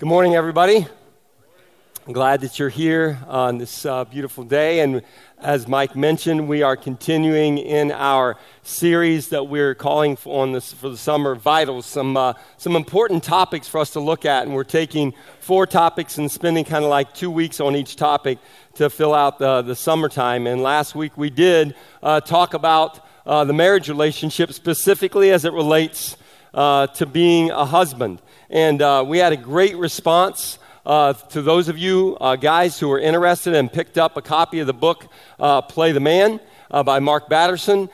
Good morning, everybody. I'm glad that you're here on this uh, beautiful day. And as Mike mentioned, we are continuing in our series that we're calling for, on this, for the summer vitals, some, uh, some important topics for us to look at. And we're taking four topics and spending kind of like two weeks on each topic to fill out the, the summertime. And last week we did uh, talk about uh, the marriage relationship specifically as it relates uh, to being a husband. And uh, we had a great response. Uh, to those of you uh, guys who were interested and picked up a copy of the book uh, Play the Man uh, by Mark Batterson,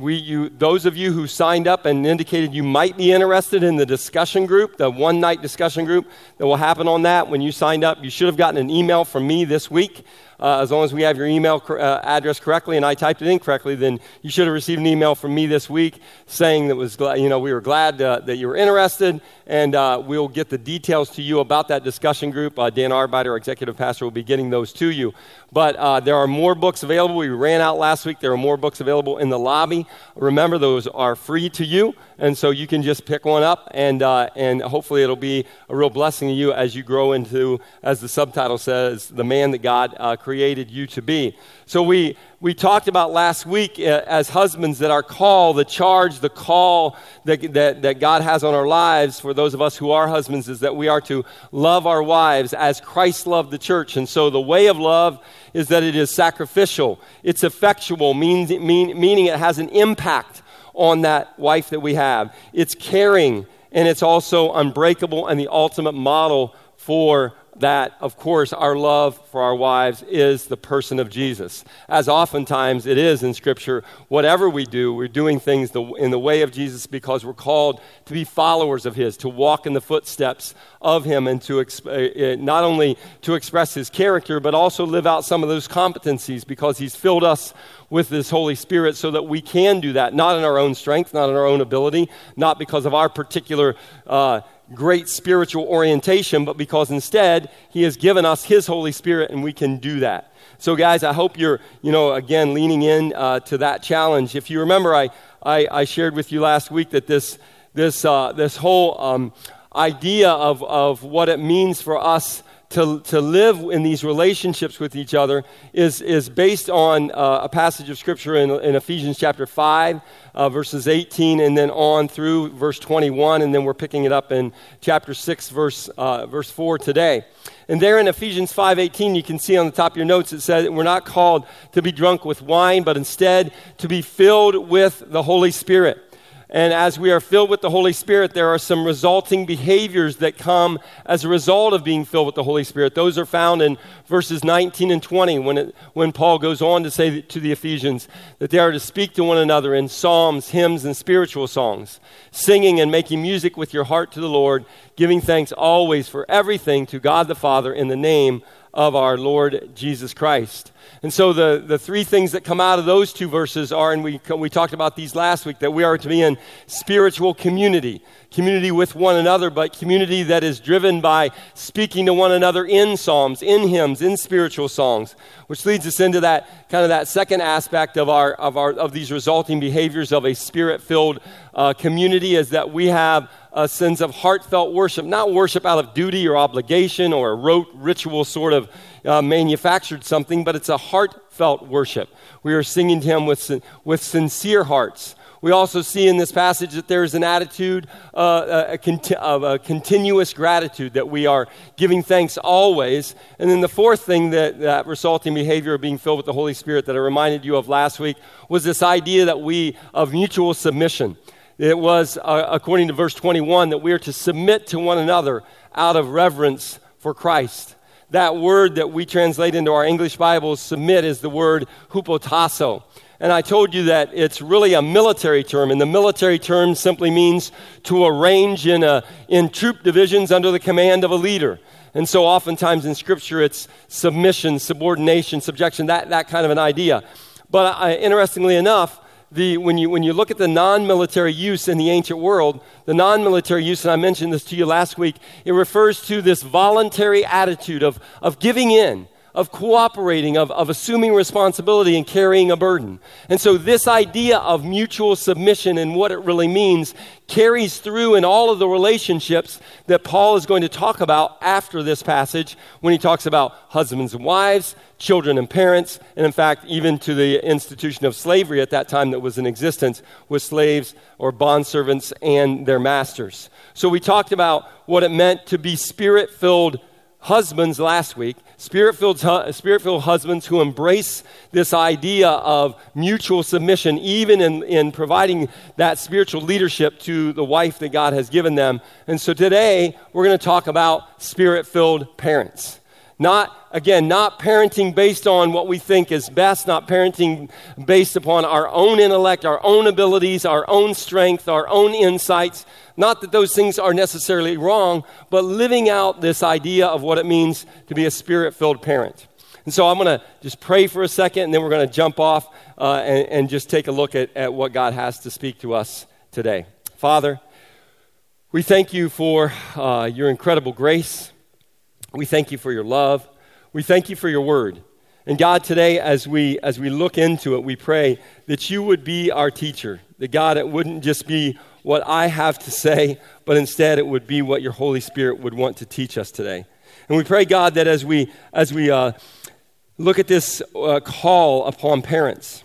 we, you, those of you who signed up and indicated you might be interested in the discussion group, the one night discussion group that will happen on that when you signed up, you should have gotten an email from me this week uh, as long as we have your email uh, address correctly and I typed it in correctly, then you should have received an email from me this week saying that was you know we were glad uh, that you were interested, and uh, we'll get the details to you about that discussion group. Uh, Dan Arbeiter, our executive pastor, will be getting those to you. But uh, there are more books available. We ran out last week. There are more books available in the lobby. Remember, those are free to you, and so you can just pick one up, and and hopefully it'll be a real blessing to you as you grow into, as the subtitle says, the man that God created created you to be. So we, we talked about last week uh, as husbands that our call, the charge, the call that, that, that God has on our lives for those of us who are husbands is that we are to love our wives as Christ loved the church. And so the way of love is that it is sacrificial, it's effectual, means, mean, meaning it has an impact on that wife that we have. It's caring, and it's also unbreakable and the ultimate model for that, of course, our love for our wives is the person of Jesus. As oftentimes it is in Scripture, whatever we do, we're doing things in the way of Jesus because we're called to be followers of His, to walk in the footsteps of Him, and to uh, uh, not only to express His character, but also live out some of those competencies because He's filled us with this Holy Spirit so that we can do that, not in our own strength, not in our own ability, not because of our particular. Uh, great spiritual orientation, but because instead He has given us His Holy Spirit and we can do that. So, guys, I hope you're, you know, again, leaning in uh, to that challenge. If you remember, I, I, I, shared with you last week that this, this, uh, this whole um, idea of, of what it means for us to, to live in these relationships with each other is, is based on uh, a passage of Scripture in, in Ephesians chapter 5, uh, verses 18, and then on through verse 21, and then we're picking it up in chapter 6, verse, uh, verse 4 today. And there in Ephesians 5:18 you can see on the top of your notes it says we're not called to be drunk with wine but instead to be filled with the Holy Spirit. And as we are filled with the Holy Spirit, there are some resulting behaviors that come as a result of being filled with the Holy Spirit. Those are found in verses 19 and 20 when, it, when Paul goes on to say to the Ephesians that they are to speak to one another in psalms, hymns, and spiritual songs, singing and making music with your heart to the Lord, giving thanks always for everything to God the Father in the name of our Lord Jesus Christ. And so the, the three things that come out of those two verses are, and we, we talked about these last week, that we are to be in spiritual community, community with one another, but community that is driven by speaking to one another in psalms, in hymns, in spiritual songs, which leads us into that kind of that second aspect of our of our of these resulting behaviors of a spirit-filled uh, community, is that we have a sense of heartfelt worship, not worship out of duty or obligation or a rote ritual sort of uh, manufactured something, but it's a heartfelt worship. We are singing to Him with, with sincere hearts. We also see in this passage that there is an attitude uh, a, conti- of a continuous gratitude, that we are giving thanks always. And then the fourth thing that, that resulting behavior of being filled with the Holy Spirit that I reminded you of last week was this idea that we, of mutual submission. It was, uh, according to verse 21, that we are to submit to one another out of reverence for Christ that word that we translate into our English Bibles, submit, is the word hupotasso. And I told you that it's really a military term, and the military term simply means to arrange in, a, in troop divisions under the command of a leader. And so oftentimes in Scripture, it's submission, subordination, subjection, that, that kind of an idea. But uh, interestingly enough, the, when, you, when you look at the non military use in the ancient world, the non military use, and I mentioned this to you last week, it refers to this voluntary attitude of, of giving in, of cooperating, of, of assuming responsibility and carrying a burden. And so, this idea of mutual submission and what it really means carries through in all of the relationships that Paul is going to talk about after this passage when he talks about husbands and wives, children and parents, and in fact, even to the institution of slavery at that time that was in existence with slaves or bondservants and their masters. So, we talked about what it meant to be spirit filled husbands last week, spirit filled husbands who embrace this idea of mutual submission, even in, in providing that spiritual leadership to the wife that God has given them. And so today, we're going to talk about spirit filled parents. Not, again, not parenting based on what we think is best, not parenting based upon our own intellect, our own abilities, our own strength, our own insights. Not that those things are necessarily wrong, but living out this idea of what it means to be a spirit filled parent. And so I'm going to just pray for a second, and then we're going to jump off uh, and, and, just take a look at, at what God has to speak to us today. Father, we thank you for uh, your incredible grace. We thank you for your love. We thank you for your word. And God, today, as we, as we look into it, we pray that you would be our teacher. That God, it wouldn't just be what I have to say, but instead it would be what your Holy Spirit would want to teach us today. And we pray, God, that as we, as we uh, look at this uh, call upon parents,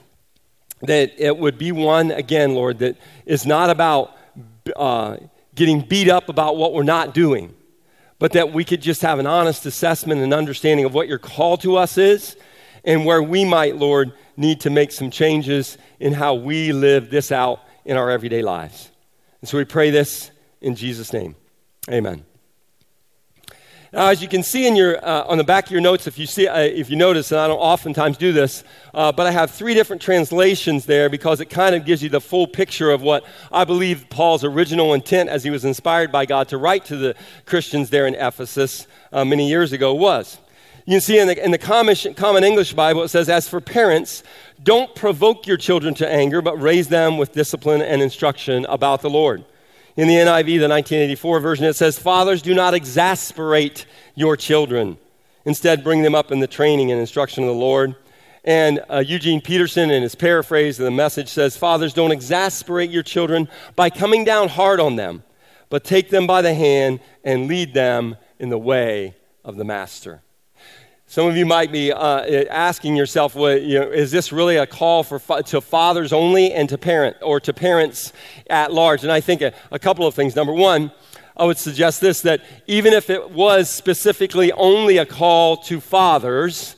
that it would be one, again, Lord, that is not about uh, getting beat up about what we're not doing but that we could just have an honest assessment and understanding of what your call to us is and where we might, Lord, need to make some changes in how we live this out in our everyday lives. And so we pray this in Jesus' name. Amen. Now, as you can see in your, uh, on the back of your notes, if you, see, uh, if you notice, and I don't oftentimes do this, uh, but I have three different translations there because it kind of gives you the full picture of what I believe Paul's original intent as he was inspired by God to write to the Christians there in Ephesus uh, many years ago was. You can see in the, in the common, common English Bible, it says, As for parents, don't provoke your children to anger, but raise them with discipline and instruction about the Lord. In the NIV, the 1984 version, it says, Fathers, do not exasperate your children. Instead, bring them up in the training and instruction of the Lord. And uh, Eugene Peterson, in his paraphrase of the message, says, Fathers, don't exasperate your children by coming down hard on them, but take them by the hand and lead them in the way of the Master. Some of you might be uh, asking yourself, well, you know, is this really a call for fa- to fathers only and to parent or to parents at large? And I think a, a couple of things. Number one, I would suggest this that even if it was specifically only a call to fathers,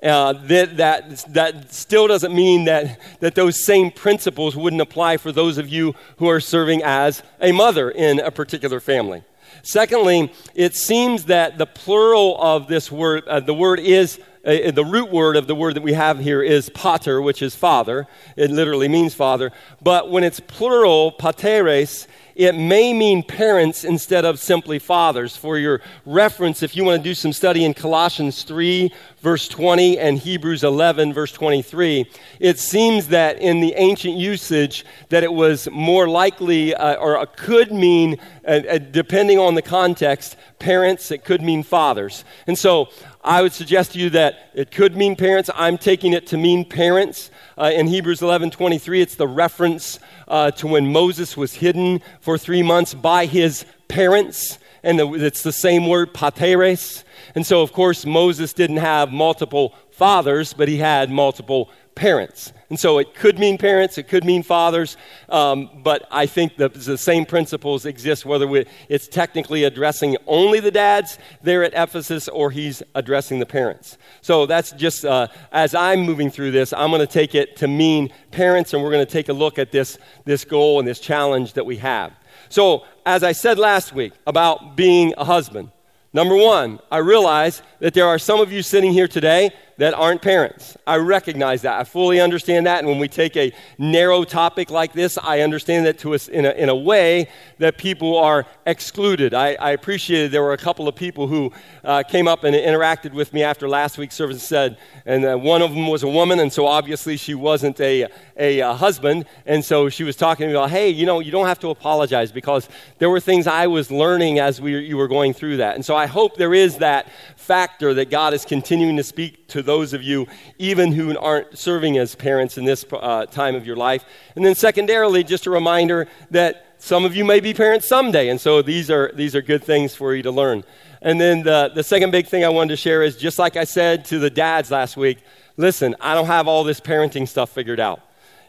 uh, that, that, that still doesn't mean that, that those same principles wouldn't apply for those of you who are serving as a mother in a particular family. Secondly, it seems that the plural of this word, uh, the word is, uh, the root word of the word that we have here is pater, which is father. It literally means father. But when it's plural, pateres, it may mean parents instead of simply fathers. For your reference, if you want to do some study in Colossians 3, verse 20, and Hebrews 11, verse 23, it seems that in the ancient usage that it was more likely uh, or could mean, uh, uh, depending on the context, parents, it could mean fathers. And so I would suggest to you that it could mean parents. I'm taking it to mean parents. Uh, in Hebrews 11 23, it's the reference uh, to when Moses was hidden for three months by his parents. And the, it's the same word, pateres. And so, of course, Moses didn't have multiple fathers, but he had multiple parents. And so it could mean parents, it could mean fathers, um, but I think the, the same principles exist whether we, it's technically addressing only the dads there at Ephesus or he's addressing the parents. So that's just, uh, as I'm moving through this, I'm going to take it to mean parents, and we're going to take a look at this, this goal and this challenge that we have. So, as I said last week about being a husband, number one, I realize that there are some of you sitting here today that aren't parents. I recognize that. I fully understand that. And when we take a narrow topic like this, I understand that to us in a, in a way that people are excluded. I, I appreciated there were a couple of people who uh, came up and interacted with me after last week's service and said, and uh, one of them was a woman, and so obviously she wasn't a, a, a husband. And so she was talking to me about, hey, you know, you don't have to apologize because there were things I was learning as we, you were going through that. And so I hope there is that factor that God is continuing to speak to those of you, even who aren't serving as parents in this uh, time of your life. And then, secondarily, just a reminder that some of you may be parents someday, and so these are, these are good things for you to learn. And then the, the second big thing I wanted to share is just like I said to the dads last week listen, I don't have all this parenting stuff figured out.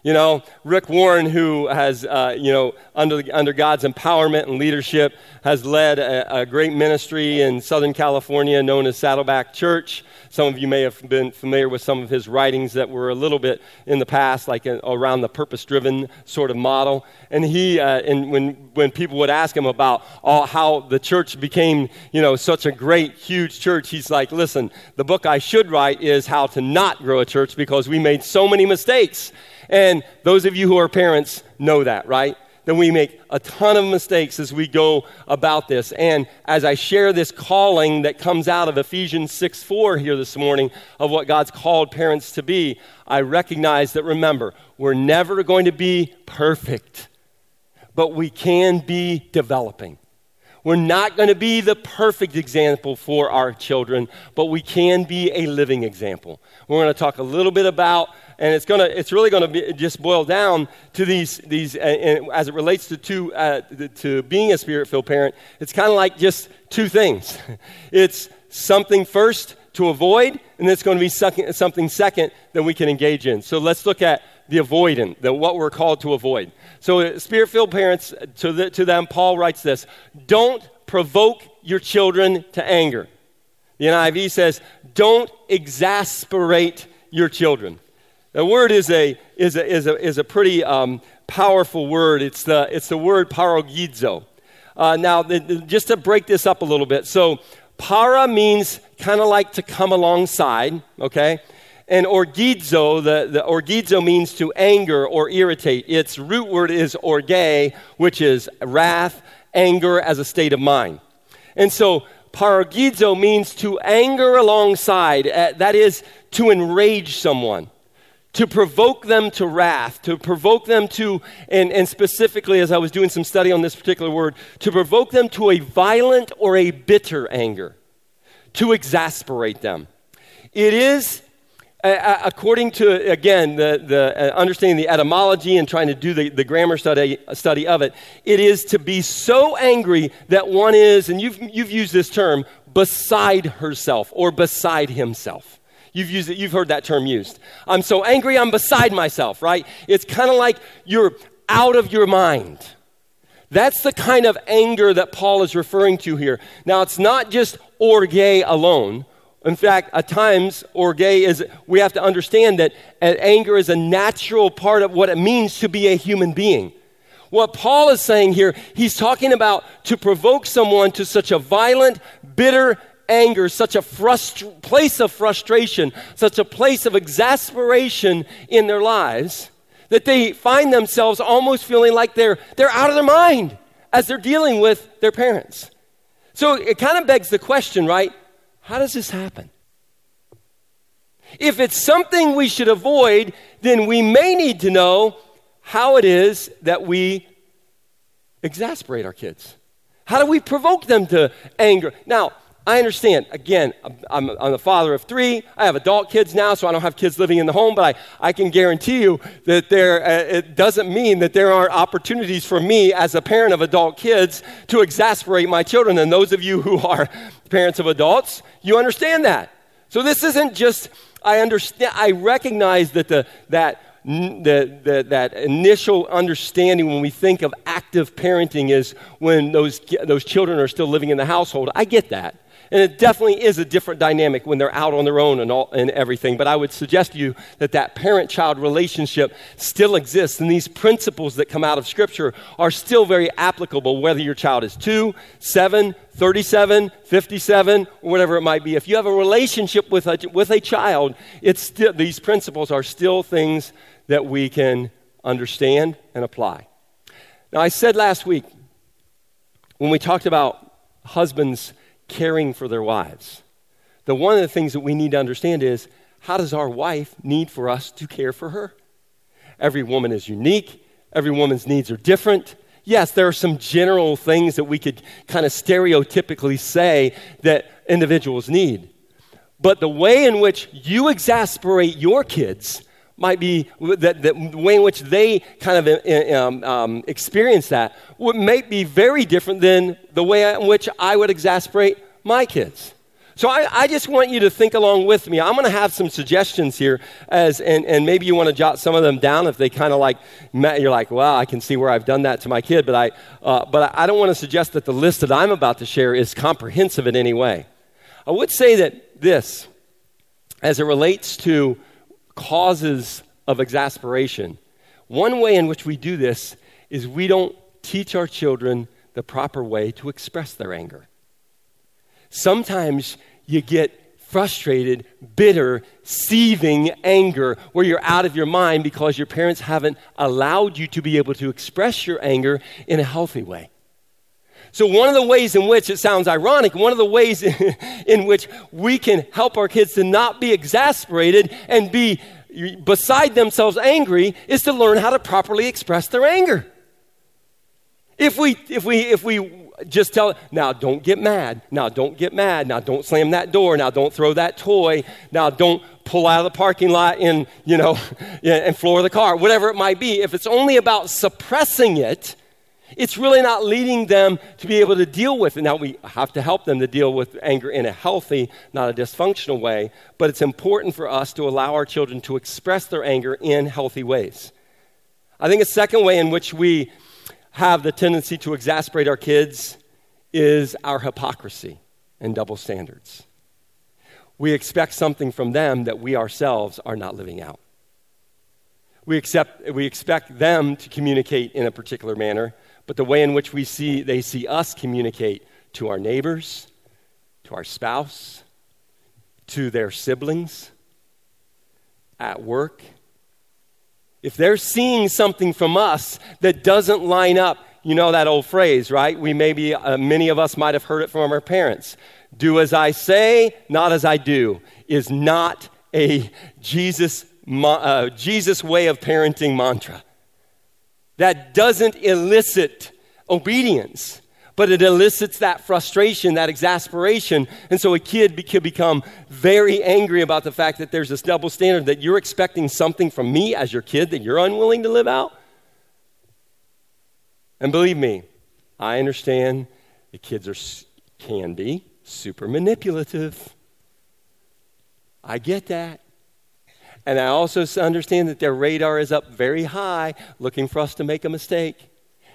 You know, Rick Warren, who has, uh, you know, under, under God's empowerment and leadership, has led a, a, great ministry in Southern California known as Saddleback Church. Some of you may have been familiar with some of his writings that were a little bit in the past, like a, around the purpose driven sort of model. And he, uh, and when, when people would ask him about all, how the church became, you know, such a great, huge church, he's like, listen, the book I should write is how to not grow a church because we made so many mistakes. And those of you who are parents know that, right? That we make a ton of mistakes as we go about this. And as I share this calling that comes out of Ephesians 6 4 here this morning of what God's called parents to be, I recognize that remember, we're never going to be perfect, but we can be developing. We're not going to be the perfect example for our children, but we can be a living example. We're going to talk a little bit about and it's gonna it's really gonna be, just boil down to these these and as it relates to to, uh, to being a spirit filled parent it's kind of like just two things. It's something first to avoid and it's going to be something second that we can engage in. So let's look at the avoidant the what we're called to avoid. So uh, spirit filled parents to, the, to them paul writes this don't provoke your children to anger. The niv says don't exasperate your children the word is a, is a, is a, is a pretty um, powerful word. It's the, it's the word parorgizo. Uh, now, the, the, just to break this up a little bit. So, para means kind of like to come alongside, okay? And orgizo, the, the orgizo means to anger or irritate. Its root word is orge, which is wrath, anger as a state of mind. And so, parorgizo means to anger alongside, uh, that is, to enrage someone to provoke them to wrath, to provoke them to, and, and specifically as I was doing some study on this particular word, to provoke them to a violent or a bitter anger, to exasperate them. It is, uh, according to, again, the, the uh, understanding the etymology and trying to do the, the grammar study, study of it, it is to be so angry that one is, and you've, you've used this term, beside herself or beside himself. You've, used it, you've heard that term used. I'm so angry, I'm beside myself, right? It's kind of like you're out of your mind. That's the kind of anger that Paul is referring to here. Now, it's not just orge alone. In fact, at times, orge is, we have to understand that anger is a natural part of what it means to be a human being. What Paul is saying here, he's talking about to provoke someone to such a violent, bitter, anger, such a place of frustration, such a place of exasperation in their lives that they find themselves almost feeling like they're, they're out of their mind as they're dealing with their parents. So it kind of begs the question, right? How does this happen? If it's something we should avoid, then we may need to know how it is that we exasperate our kids. How do we provoke them to anger? Now, I understand. Again, I'm, I'm the father of three. I have adult kids now, so I don't have kids living in the home, but I, I can guarantee you that there, uh, it doesn't mean that there aren't opportunities for me as a parent of adult kids to exasperate my children. And those of you who are parents of adults, you understand that. So this isn't just, I understand, I recognize that the, that the, the, that initial understanding when we think of active parenting is when those, those children are still living in the household. I get that. And it definitely is a different dynamic when they're out on their own and, all, and everything. But I would suggest to you that that parent child relationship still exists. And these principles that come out of Scripture are still very applicable, whether your child is 2, 7, 37, 57, or whatever it might be. If you have a relationship with a, with a child, it's still, these principles are still things that we can understand and apply. Now, I said last week when we talked about husbands caring for their wives. The one of the things that we need to understand is how does our wife need for us to care for her? Every woman is unique, every woman's needs are different. Yes, there are some general things that we could kind of stereotypically say that individuals need. But the way in which you exasperate your kids might be that, the way in which they kind of uh, um, um, experience that would, may be very different than the way in which I would exasperate my kids. So I, I just want you to think along with me. I'm going to have some suggestions here, as and, and maybe you want to jot some of them down if they kind of like you're like, well, I can see where I've done that to my kid, but I uh, but I don't want to suggest that the list that I'm about to share is comprehensive in any way. I would say that this, as it relates to causes of exasperation. One way in which we do this is we don't teach our children the proper way to express their anger. Sometimes you get frustrated, bitter, seething anger where you're out of your mind because your parents haven't allowed you to be able to express your anger in a healthy way. So, one of the ways in which it sounds ironic, one of the ways in which we can help our kids to not be exasperated and be beside themselves angry is to learn how to properly express their anger. If we, if we, if we just tell, now don't get mad, now don't get mad, now don't slam that door, now don't throw that toy, now don't pull out of the parking lot and, you know, and floor the car, whatever it might be. If it's only about suppressing it, it's really not leading them to be able to deal with it. Now, we have to help them to deal with anger in a healthy, not a dysfunctional way, but it's important for us to allow our children to express their anger in healthy ways. I think a second way in which we have the tendency to exasperate our kids is our hypocrisy and double standards. We expect something from them that we ourselves are not living out. We, accept, we expect them to communicate in a particular manner, but the way in which we see they see us communicate to our neighbors, to our spouse, to their siblings, at work. If they're seeing something from us that doesn't line up, you know that old phrase, right? We maybe, uh, many of us might have heard it from our parents. Do as I say, not as I do, is not a Jesus, uh, Jesus way of parenting mantra that doesn't elicit obedience, but it elicits that frustration, that exasperation. And so a kid be- could become very angry about the fact that there's this double standard that you're expecting something from me as your kid that you're unwilling to live out. And believe me, I understand the kids are, can be super manipulative. I get that. And I also understand that their radar is up very high, looking for us to make a mistake.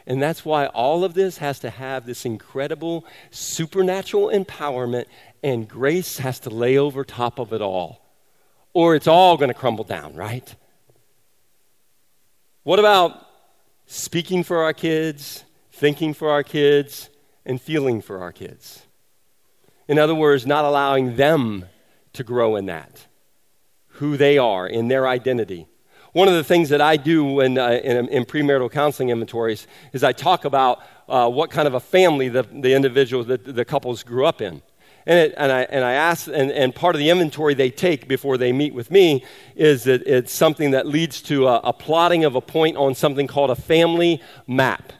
And that's why all of this has to have this incredible supernatural empowerment, and grace has to lay over top of it all. Or it's all going to crumble down, right? What about speaking for our kids, thinking for our kids, and feeling for our kids? In other words, not allowing them to grow in that who they are in their identity. One of the things that I do when, uh, in, in, premarital counseling inventories is I talk about uh, what kind of a family the, the individuals, the, the couples grew up in. And, it, and, I, and I ask, and, and part of the inventory they take before they meet with me is that it's something that leads to a, a plotting of a point on something called a family map.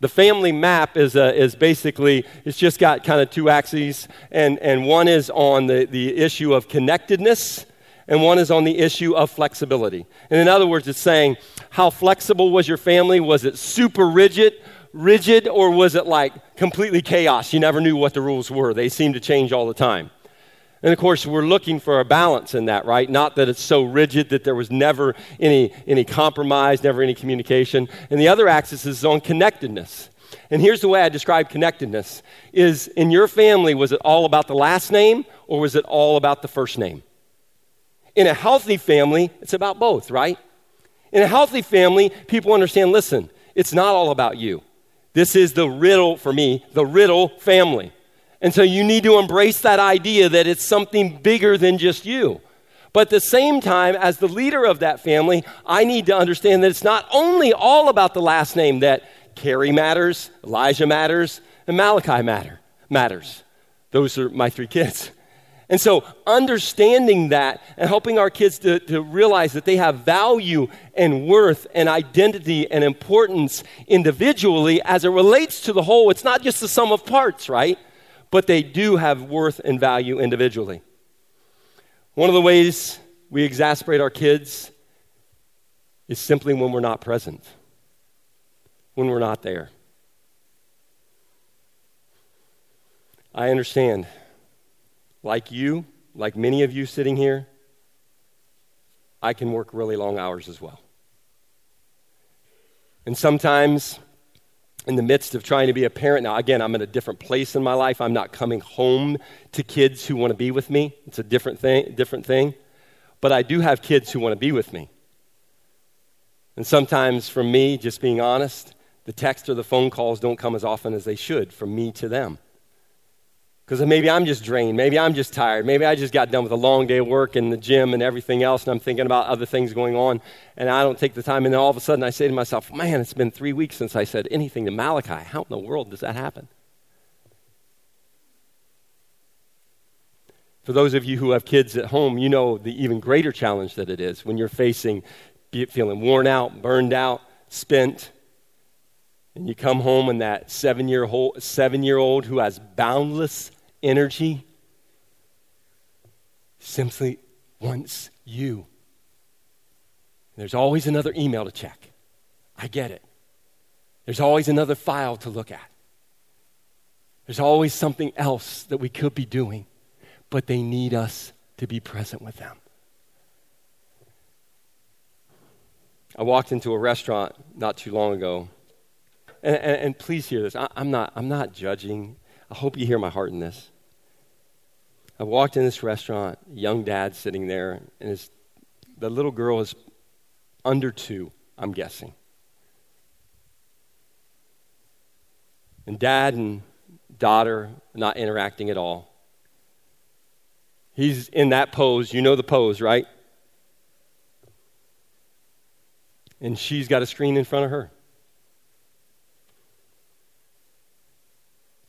The family map is, a, is basically, it's just got kind of two axes, and, and one is on the, the issue of connectedness, and one is on the issue of flexibility. And in other words, it's saying, how flexible was your family? Was it super rigid, rigid, or was it like completely chaos? You never knew what the rules were. They seemed to change all the time. And of course, we're looking for a balance in that, right? Not that it's so rigid that there was never any, any compromise, never any communication. And the other axis is on connectedness. And here's the way I describe connectedness is in your family was it all about the last name or was it all about the first name? In a healthy family, it's about both, right? In a healthy family, people understand, listen, it's not all about you. This is the riddle for me, the riddle family. And so you need to embrace that idea that it's something bigger than just you. But at the same time, as the leader of that family, I need to understand that it's not only all about the last name, that Carrie matters, Elijah matters, and Malachi matter, matters. Those are my three kids. And so, understanding that and helping our kids to, to realize that they have value and worth and identity and importance individually as it relates to the whole, it's not just the sum of parts, right? But they do have worth and value individually. One of the ways we exasperate our kids is simply when we're not present, when we're not there. I understand. Like you, like many of you sitting here, I can work really long hours as well. And sometimes, in the midst of trying to be a parent, now again, I'm in a different place in my life. I'm not coming home to kids who want to be with me. It's a different thing, different thing. But I do have kids who want to be with me. And sometimes, from me, just being honest, the text or the phone calls don't come as often as they should from me to them. Because maybe I'm just drained. Maybe I'm just tired. Maybe I just got done with a long day of work in the gym and everything else, and I'm thinking about other things going on, and I don't take the time. And then all of a sudden I say to myself, man, it's been three weeks since I said anything to Malachi. How in the world does that happen? For those of you who have kids at home, you know the even greater challenge that it is when you're facing feeling worn out, burned out, spent, and you come home and that seven year old who has boundless energy simply wants you. There's always another email to check. I get it. There's always another file to look at. There's always something else that we could be doing, but they need us to be present with them. I walked into a restaurant not too long ago, and, and, and please hear this. I, I'm, not, I'm not judging. I hope you hear my heart in this. I walked in this restaurant, young dad sitting there, and his, the little girl is under two, I'm guessing. And dad and daughter not interacting at all. He's in that pose. You know the pose, right? And she's got a screen in front of her.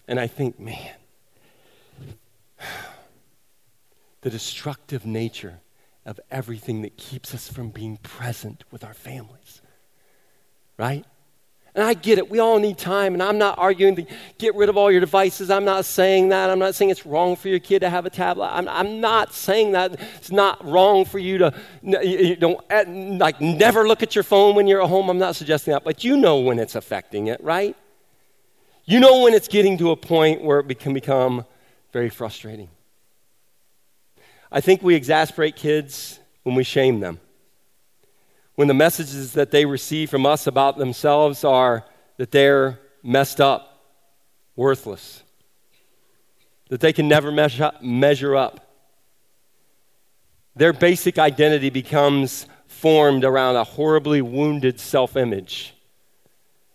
And I think, man, the destructive nature of everything that keeps us from being present with our families. Right? And I get it. We all need time. And I'm not arguing to get rid of all your devices. I'm not saying that. I'm not saying it's wrong for your kid to have a tablet. I'm, I'm not saying that. It's not wrong for you to you don't, eh, like, never look at your phone when you're at home. I'm not suggesting that. But you know when it's affecting it, right? You know when it's getting to a point where it can become very frustrating. I think we exasperate kids when we shame them. When the messages that they receive from us about themselves are that they're messed up, worthless, that they can never measure up. Their basic identity becomes formed around a horribly wounded self image.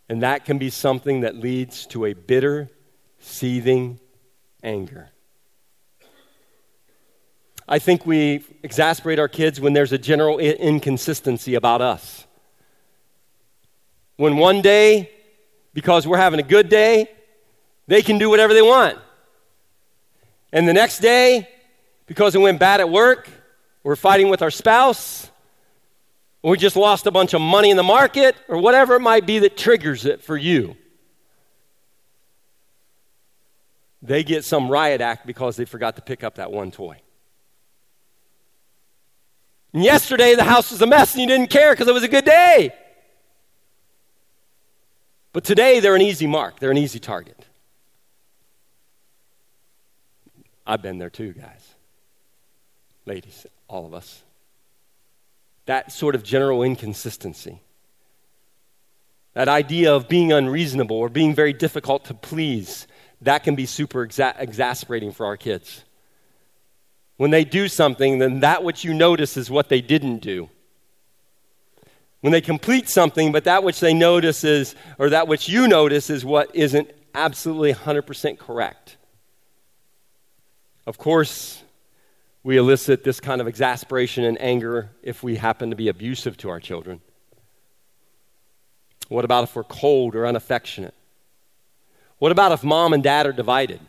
And that can be something that leads to a bitter, seething anger. I think we exasperate our kids when there's a general inconsistency about us. When one day, because we're having a good day, they can do whatever they want. And the next day, because it went bad at work, we're fighting with our spouse, we just lost a bunch of money in the market, or whatever it might be that triggers it for you. They get some riot act because they forgot to pick up that one toy. And yesterday the house was a mess and you didn't care because it was a good day. But today they're an easy mark, they're an easy target. I've been there too, guys. Ladies, all of us. That sort of general inconsistency. That idea of being unreasonable or being very difficult to please, that can be super exa- exasperating for our kids. When they do something, then that which you notice is what they didn't do. When they complete something, but that which they notice is, or that which you notice is what isn't absolutely 100% correct. Of course, we elicit this kind of exasperation and anger if we happen to be abusive to our children. What about if we're cold or unaffectionate? What about if mom and dad are divided?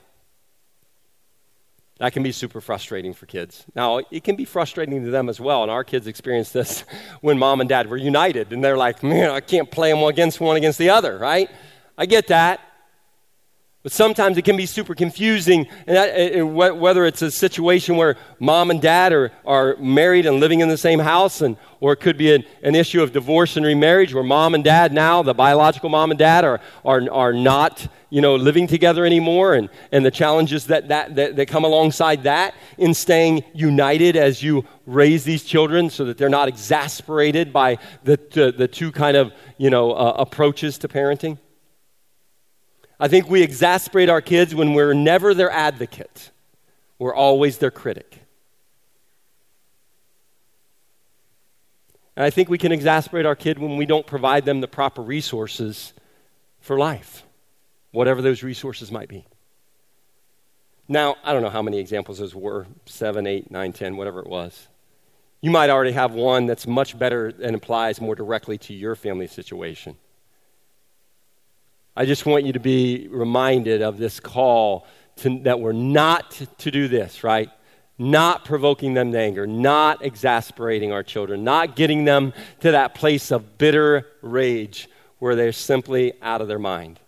That can be super frustrating for kids. Now, it can be frustrating to them as well, and our kids experience this when mom and dad were united, and they're like, man, I can't play them against one against the other, right? I get that. But sometimes it can be super confusing, and that, whether it's a situation where mom and dad are, are married and living in the same house, and, or it could be an, an issue of divorce and remarriage where mom and dad now, the biological mom and dad, are, are, are not you know, living together anymore, and, and the challenges that, that, that, that come alongside that in staying united as you raise these children so that they're not exasperated by the, the, the two kind of you know, uh, approaches to parenting. I think we exasperate our kids when we're never their advocate, we're always their critic. And I think we can exasperate our kid when we don't provide them the proper resources for life, whatever those resources might be. Now, I don't know how many examples those were seven, eight, nine, ten, whatever it was. You might already have one that's much better and applies more directly to your family situation. I just want you to be reminded of this call to, that we're not to do this, right? Not provoking them to anger, not exasperating our children, not getting them to that place of bitter rage where they're simply out of their mind.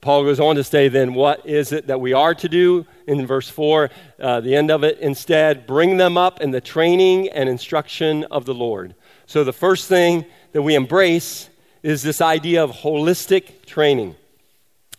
Paul goes on to say, then, what is it that we are to do? In verse 4, uh, the end of it, instead, bring them up in the training and instruction of the Lord. So, the first thing that we embrace is this idea of holistic training.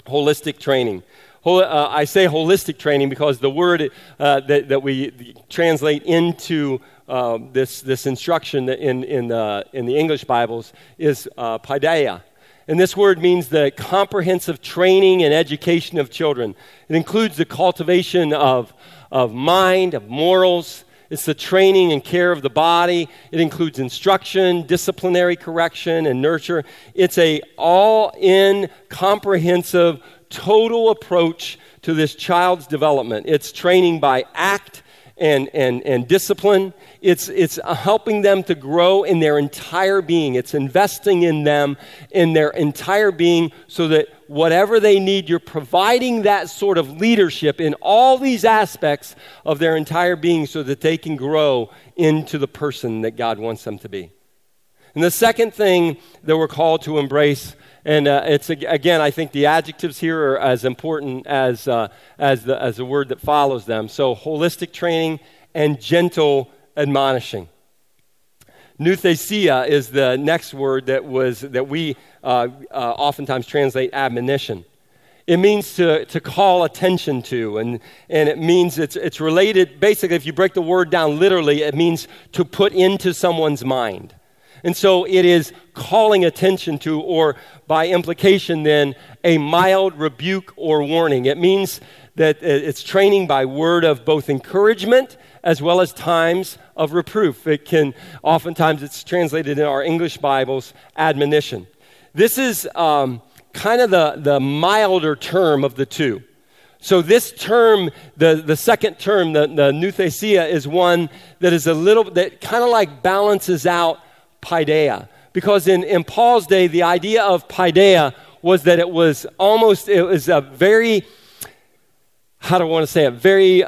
Holistic training. Uh, I say holistic training because the word uh, that, that we translate into uh, this, this instruction in, in, the, in the English Bibles is uh, paideia. And this word means the comprehensive training and education of children. It includes the cultivation of, of mind, of morals, it's the training and care of the body. It includes instruction, disciplinary correction, and nurture. It's a all-in, comprehensive, total approach to this child's development. It's training by act and, and, and discipline. It's, it's uh, helping them to grow in their entire being. It's investing in them in their entire being so that whatever they need, you're providing that sort of leadership in all these aspects of their entire being so that they can grow into the person that God wants them to be. And the second thing that we're called to embrace and uh, it's again, I think the adjectives here are as important as, uh, as, the, as the word that follows them. So, holistic training and gentle admonishing. Nouthesia is the next word that, was, that we uh, uh, oftentimes translate admonition. It means to, to call attention to, and, and it means it's, it's related, basically, if you break the word down literally, it means to put into someone's mind. And so it is calling attention to, or by implication, then, a mild rebuke or warning. It means that it's training by word of both encouragement as well as times of reproof. It can, oftentimes, it's translated in our English Bibles, admonition. This is um, kind of the, the milder term of the two. So, this term, the, the second term, the, the nouthesia, is one that is a little, that kind of like balances out paideia. Because in, in Paul's day, the idea of paideia was that it was almost, it was a very, how do I want to say it, very,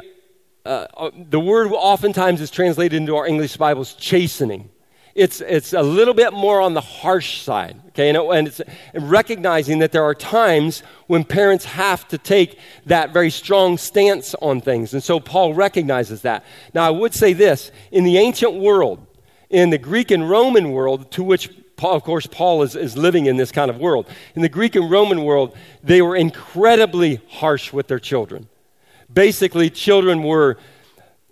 uh, uh, the word oftentimes is translated into our English Bibles chastening. It's, it's a little bit more on the harsh side, okay? And, it, and it's recognizing that there are times when parents have to take that very strong stance on things. And so Paul recognizes that. Now, I would say this in the ancient world, in the Greek and Roman world, to which, Paul, of course, Paul is, is living in this kind of world, in the Greek and Roman world, they were incredibly harsh with their children. Basically, children were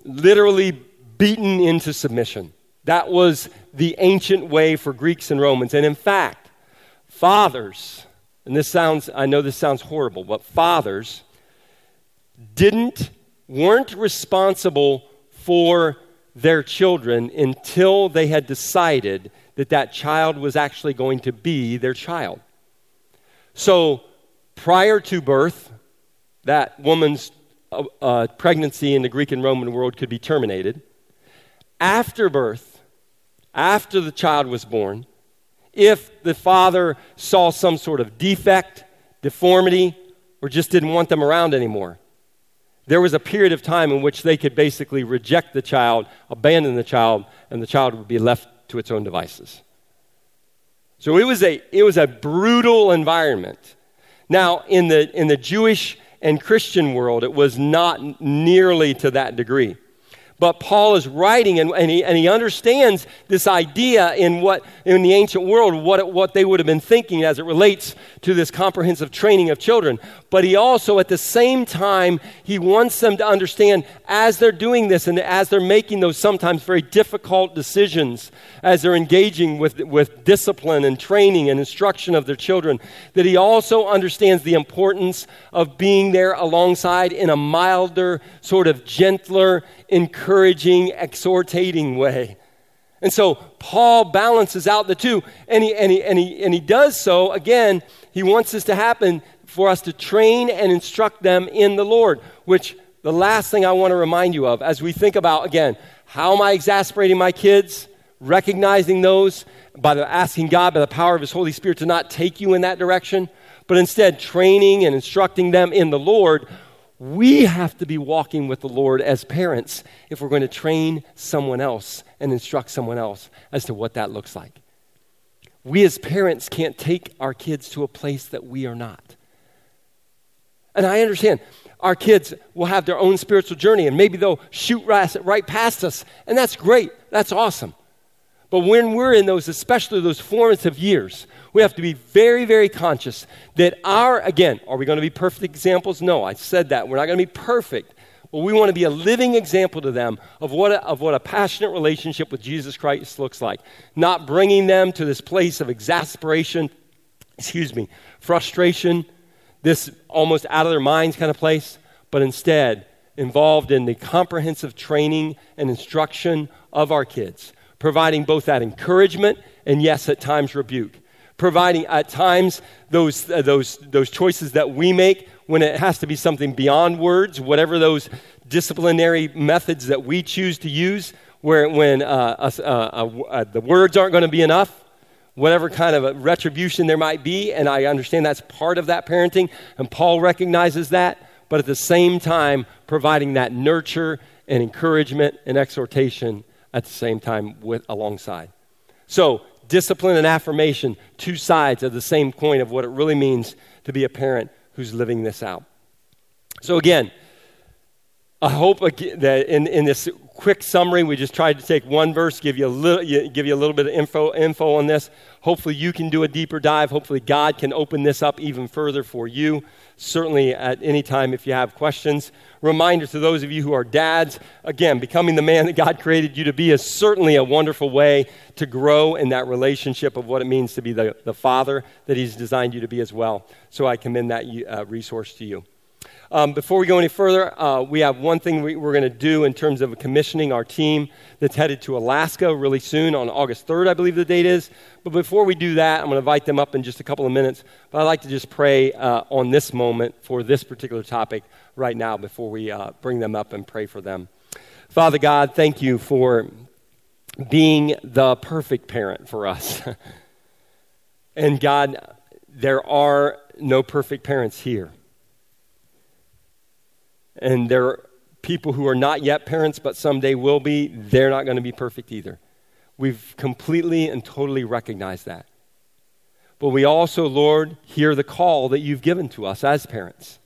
literally beaten into submission. That was the ancient way for Greeks and Romans. And in fact, fathers, and this sounds, I know this sounds horrible, but fathers didn't, weren't responsible for their children until they had decided that that child was actually going to be their child. So prior to birth, that woman's uh, pregnancy in the Greek and Roman world could be terminated. After birth, after the child was born, if the father saw some sort of defect, deformity, or just didn't want them around anymore, there was a period of time in which they could basically reject the child, abandon the child, and the child would be left to its own devices. So it was a, it was a brutal environment. Now, in the, in the Jewish and Christian world, it was not nearly to that degree. But Paul is writing, and, and, he, and he understands this idea in, what, in the ancient world, what, what they would have been thinking as it relates to this comprehensive training of children. But he also, at the same time, he wants them to understand as they're doing this and as they're making those sometimes very difficult decisions, as they're engaging with, with discipline and training and instruction of their children, that he also understands the importance of being there alongside in a milder, sort of gentler, encouraging, exhortating way. And so Paul balances out the two, and he, and, he, and, he, and he does so, again, he wants this to happen for us to train and instruct them in the Lord, which the last thing I want to remind you of as we think about, again, how am I exasperating my kids? Recognizing those by the, asking God by the power of His Holy Spirit to not take you in that direction, but instead training and instructing them in the Lord we have to be walking with the Lord as parents if we're going to train someone else and instruct someone else as to what that looks like. We as parents can't take our kids to a place that we are not. And I understand our kids will have their own spiritual journey and maybe they'll shoot right, past us, and that's great. That's awesome. But when we're in those, especially those formative years, we have to be very, very conscious that our, again, are we going to be perfect examples? No, I said that. We're not going to be perfect. But we want to be a living example to them of what, a, of what a passionate relationship with Jesus Christ looks like. Not bringing them to this place of exasperation, excuse me, frustration, this almost out of their minds kind of place, but instead involved in the comprehensive training and instruction of our kids, providing both that encouragement and, yes, at times rebuke. Providing at times those, uh, those, those choices that we make when it has to be something beyond words, whatever those disciplinary methods that we choose to use, where when uh, uh, uh the words aren't going to be enough, whatever kind of retribution there might be, and I understand that's part of that parenting, and Paul recognizes that, but at the same time, providing that nurture and encouragement and exhortation at the same time with alongside. So discipline and affirmation, two sides of the same coin of what it really means to be a parent who's living this out. So, again, I hope that in, in this quick summary, we just tried to take one verse, give you a little, give you a little bit of info, info on this. Hopefully, you can do a deeper dive. Hopefully, God can open this up even further for you. Certainly, at any time, if you have questions. Reminder to those of you who are dads again, becoming the man that God created you to be is certainly a wonderful way to grow in that relationship of what it means to be the, the father that He's designed you to be as well. So, I commend that uh, resource to you. Um, before we go any further, uh, we have one thing we, are going to do in terms of commissioning our team that's headed to Alaska really soon on August 3rd, I believe the date is. But before we do that, I'm going to invite them up in just a couple of minutes. But I'd like to just pray uh, on this moment for this particular topic right now before we uh, bring them up and pray for them. Father God, thank you for being the perfect parent for us. and God, there are no perfect parents here. And there are people who are not yet parents, but someday will be. They're not going to be perfect either. We've completely and totally recognized that. But we also, Lord, hear the call that you've given to us as parents.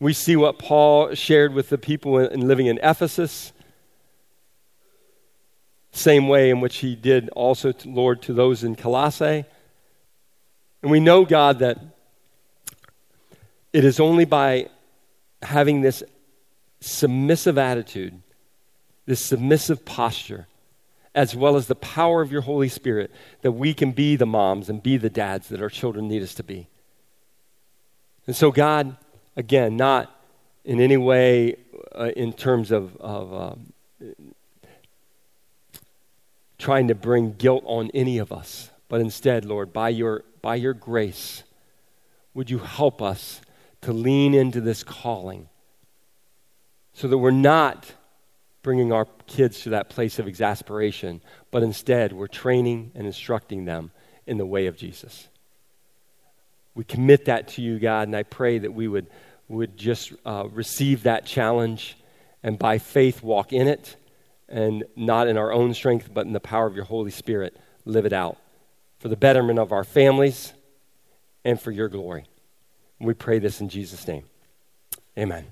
We see what Paul shared with the people in, living in Ephesus, same way in which he did also, to, Lord, to those in Colossae. And we know, God, that it is only by having this submissive attitude, this submissive posture, as well as the power of your Holy Spirit, that we can be the moms and be the dads that our children need us to be. And so, God, again, not in any way uh, in terms of, of um, trying to bring guilt on any of us, but instead, Lord, by your, by your grace, would you help us to lean into this calling so that we're not bringing our kids to that place of exasperation, but instead we're training and instructing them in the way of Jesus. We commit that to you, God, and I pray that we would, would just uh, receive that challenge and by faith walk in it and not in our own strength, but in the power of your Holy Spirit, live it out for the betterment of our families and for your glory. We pray this in Jesus' name. Amen.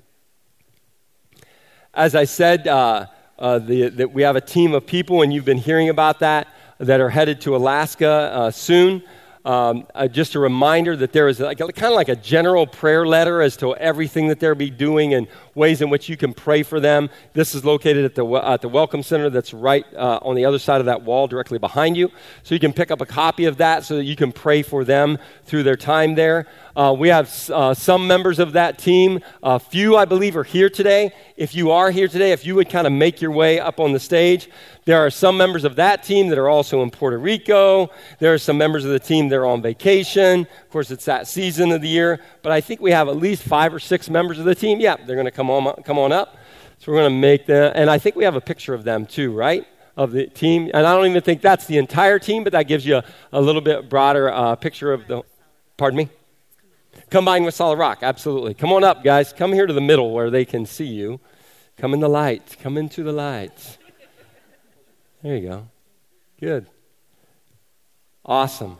As I said, uh, uh, the, that we have a team of people, and you've been hearing about that, that are headed to Alaska uh, soon. Um, uh, just a reminder that there is like, kind of like a general prayer letter as to everything that they'll be doing and ways in which you can pray for them. This is located at the, at the Welcome Center that's right uh, on the other side of that wall directly behind you. So you can pick up a copy of that so that you can pray for them through their time there. Uh, we have uh, some members of that team. A few, I believe, are here today. If you are here today, if you would kind of make your way up on the stage, there are some members of that team that are also in Puerto Rico. There are some members of the team that are on vacation. Of course, it's that season of the year. But I think we have at least five or six members of the team. Yeah, they're going to come on, come on up. So we're going to make them. And I think we have a picture of them too, right? Of the team. And I don't even think that's the entire team, but that gives you a, a little bit broader uh, picture of the. Pardon me? Combined with solid rock, absolutely. Come on up, guys. Come here to the middle where they can see you. Come in the light. Come into the light. There you go. Good. Awesome.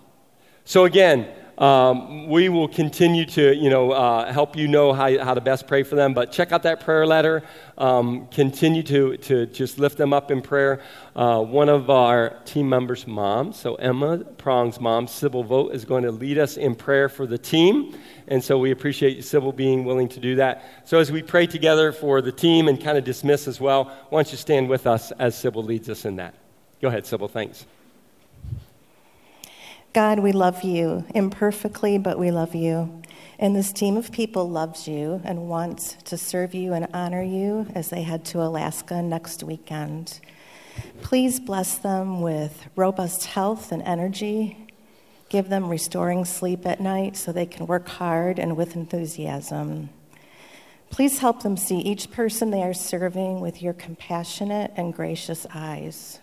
So again, um, we will continue to, you know, uh, help you know how, how to best pray for them. But check out that prayer letter. Um, continue to, to just lift them up in prayer. Uh, one of our team members' moms, so Emma Prong's mom, Sybil Vote, is going to lead us in prayer for the team. And so we appreciate Sybil being willing to do that. So as we pray together for the team and kind of dismiss as well, why don't you stand with us as Sybil leads us in that? Go ahead, Sybil. Thanks. God, we love you imperfectly, but we love you. And this team of people loves you and wants to serve you and honor you as they head to Alaska next weekend. Please bless them with robust health and energy. Give them restoring sleep at night so they can work hard and with enthusiasm. Please help them see each person they are serving with your compassionate and gracious eyes.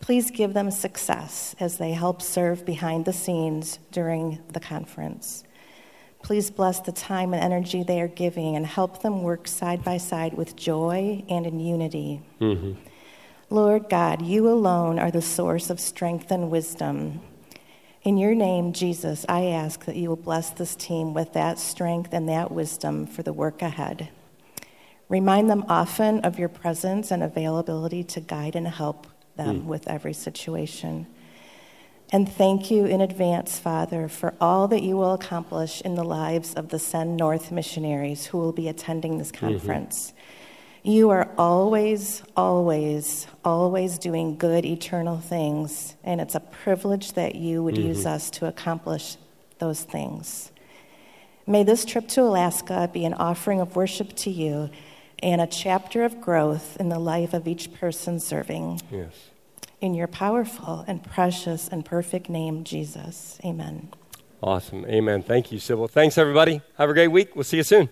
Please give them success as they help serve behind the scenes during the conference. Please bless the time and energy they are giving and help them work side by side with joy and in unity. Mm-hmm. Lord God, you alone are the source of strength and wisdom. In your name, Jesus, I ask that you will bless this team with that strength and that wisdom for the work ahead. Remind them often of your presence and availability to guide and help them mm. with every situation. And thank you in advance, Father, for all that you will accomplish in the lives of the Send North missionaries who will be attending this mm-hmm. conference. Mm-hmm. You are always, always, always doing good, eternal things, and it's a privilege that you would mm-hmm. use us to accomplish those things. May this trip to Alaska be an offering of worship to you and a chapter of growth in the life of each person serving. Yes. In your powerful and precious and perfect name, Jesus. Amen. Awesome. Amen. Thank you, Sybil. Thanks, everybody. Have a great week. We'll see you soon.